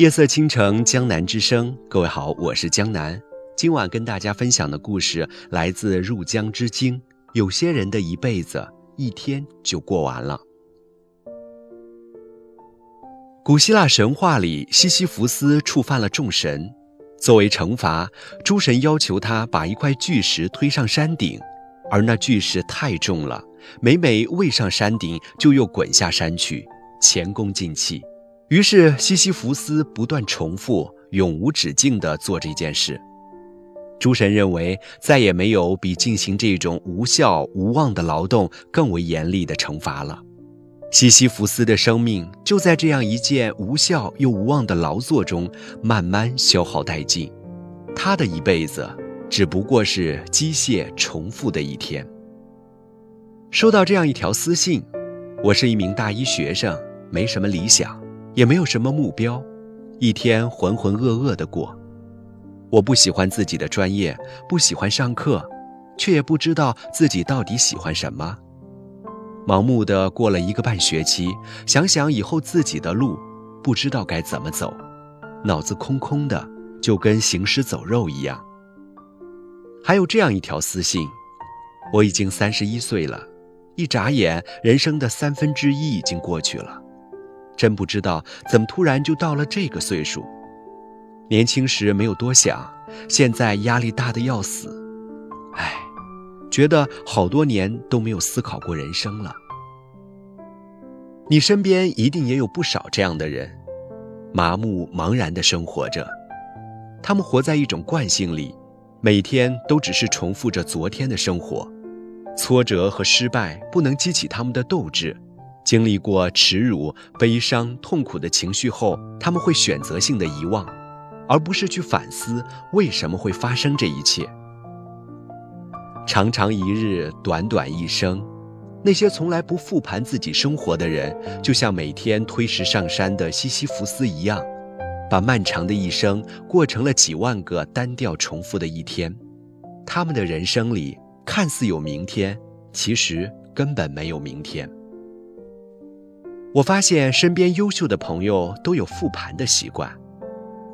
夜色倾城，江南之声。各位好，我是江南。今晚跟大家分享的故事来自《入江之鲸》。有些人的一辈子，一天就过完了。古希腊神话里，西西弗斯触犯了众神，作为惩罚，诸神要求他把一块巨石推上山顶，而那巨石太重了，每每未上山顶，就又滚下山去，前功尽弃。于是西西弗斯不断重复，永无止境地做这件事。诸神认为再也没有比进行这种无效无望的劳动更为严厉的惩罚了。西西弗斯的生命就在这样一件无效又无望的劳作中慢慢消耗殆尽。他的一辈子只不过是机械重复的一天。收到这样一条私信：我是一名大一学生，没什么理想。也没有什么目标，一天浑浑噩噩的过。我不喜欢自己的专业，不喜欢上课，却也不知道自己到底喜欢什么。盲目的过了一个半学期，想想以后自己的路，不知道该怎么走，脑子空空的，就跟行尸走肉一样。还有这样一条私信：我已经三十一岁了，一眨眼，人生的三分之一已经过去了。真不知道怎么突然就到了这个岁数，年轻时没有多想，现在压力大的要死，唉，觉得好多年都没有思考过人生了。你身边一定也有不少这样的人，麻木茫然的生活着，他们活在一种惯性里，每天都只是重复着昨天的生活，挫折和失败不能激起他们的斗志。经历过耻辱、悲伤、痛苦的情绪后，他们会选择性的遗忘，而不是去反思为什么会发生这一切。长长一日，短短一生，那些从来不复盘自己生活的人，就像每天推石上山的西西弗斯一样，把漫长的一生过成了几万个单调重复的一天。他们的人生里看似有明天，其实根本没有明天。我发现身边优秀的朋友都有复盘的习惯，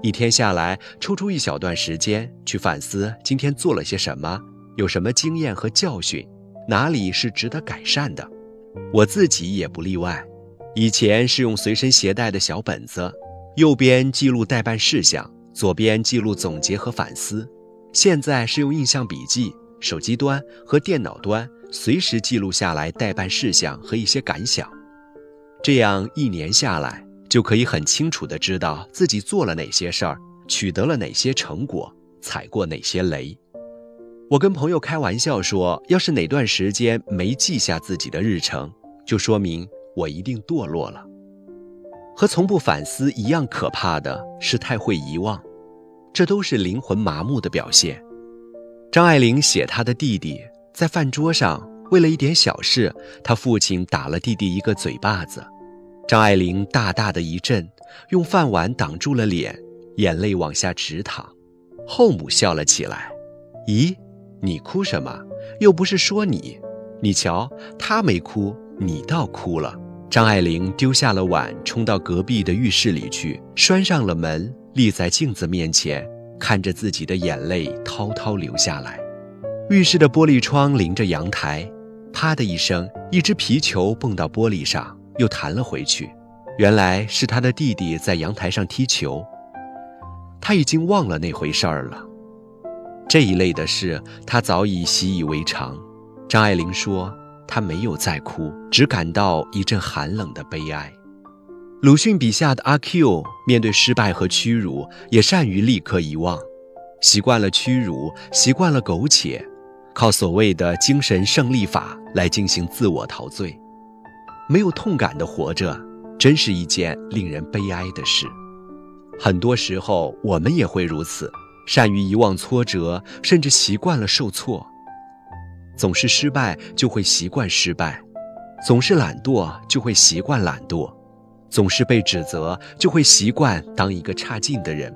一天下来抽出一小段时间去反思今天做了些什么，有什么经验和教训，哪里是值得改善的。我自己也不例外。以前是用随身携带的小本子，右边记录待办事项，左边记录总结和反思。现在是用印象笔记，手机端和电脑端随时记录下来待办事项和一些感想。这样一年下来，就可以很清楚地知道自己做了哪些事儿，取得了哪些成果，踩过哪些雷。我跟朋友开玩笑说，要是哪段时间没记下自己的日程，就说明我一定堕落了。和从不反思一样可怕的是太会遗忘，这都是灵魂麻木的表现。张爱玲写她的弟弟在饭桌上，为了一点小事，他父亲打了弟弟一个嘴巴子。张爱玲大大的一震，用饭碗挡住了脸，眼泪往下直淌。后母笑了起来：“咦，你哭什么？又不是说你。你瞧，他没哭，你倒哭了。”张爱玲丢下了碗，冲到隔壁的浴室里去，拴上了门，立在镜子面前，看着自己的眼泪滔滔流下来。浴室的玻璃窗临着阳台，啪的一声，一只皮球蹦到玻璃上。又弹了回去，原来是他的弟弟在阳台上踢球。他已经忘了那回事儿了，这一类的事他早已习以为常。张爱玲说：“他没有再哭，只感到一阵寒冷的悲哀。”鲁迅笔下的阿 Q 面对失败和屈辱，也善于立刻遗忘，习惯了屈辱，习惯了苟且，靠所谓的精神胜利法来进行自我陶醉。没有痛感的活着，真是一件令人悲哀的事。很多时候，我们也会如此，善于遗忘挫折，甚至习惯了受挫。总是失败，就会习惯失败；总是懒惰，就会习惯懒惰；总是被指责，就会习惯当一个差劲的人。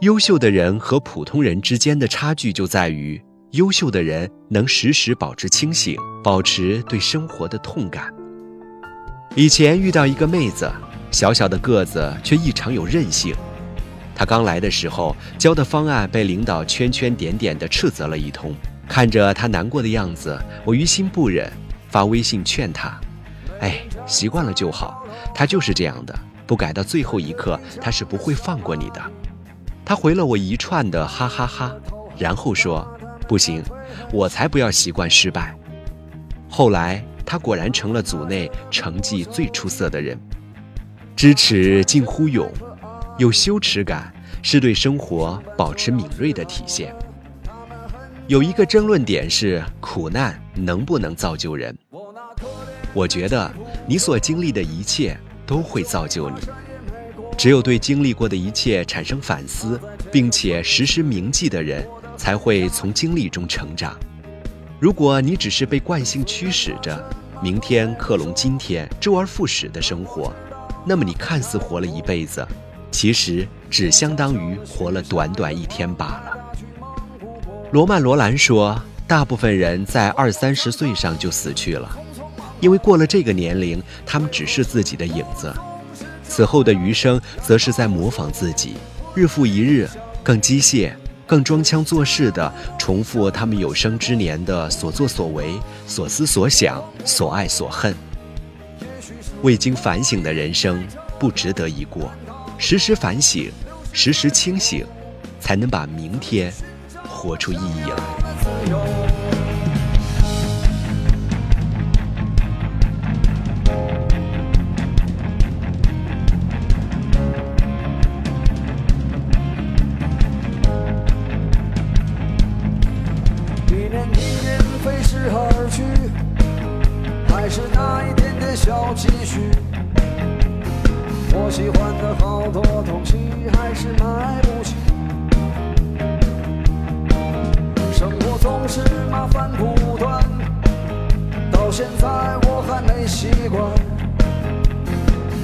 优秀的人和普通人之间的差距就在于，优秀的人能时时保持清醒，保持对生活的痛感。以前遇到一个妹子，小小的个子却异常有韧性，她刚来的时候交的方案被领导圈圈点点地斥责了一通，看着她难过的样子，我于心不忍，发微信劝她：“哎，习惯了就好，她就是这样的，不改到最后一刻，她是不会放过你的。”她回了我一串的哈哈哈，然后说：“不行，我才不要习惯失败。”后来他果然成了组内成绩最出色的人。知耻近乎勇。有羞耻感是对生活保持敏锐的体现。有一个争论点是：苦难能不能造就人？我觉得你所经历的一切都会造就你。只有对经历过的一切产生反思，并且时时铭记的人，才会从经历中成长。如果你只是被惯性驱使着，明天克隆今天，周而复始的生活，那么你看似活了一辈子。其实只相当于活了短短一天罢了。罗曼·罗兰说：“大部分人在二三十岁上就死去了，因为过了这个年龄，他们只是自己的影子。此后的余生，则是在模仿自己，日复一日，更机械、更装腔作势地重复他们有生之年的所作所为、所思所想、所爱所恨。未经反省的人生，不值得一过。”时时反省，时时清醒，才能把明天活出意义来。喜欢的好多东西还是买不起，生活总是麻烦不断，到现在我还没习惯。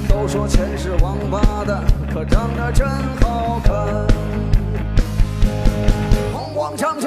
都说钱是王八蛋，可长得真好看。慌慌张张，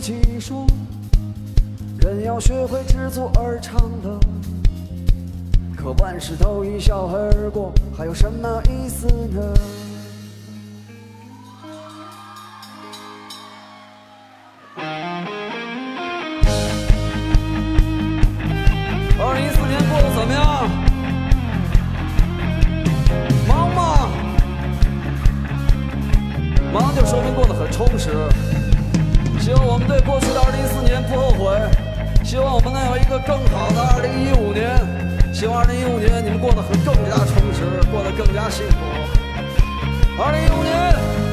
己说，人要学会知足而常乐，可万事都一笑而过，还有什么意思呢？二零一四年过得怎么样？忙吗？忙就说明过得很充实。希望我们对过去的二零一四年不后悔。希望我们能有一个更好的二零一五年。希望二零一五年你们过得很更加充实，过得更加幸福。二零一五年。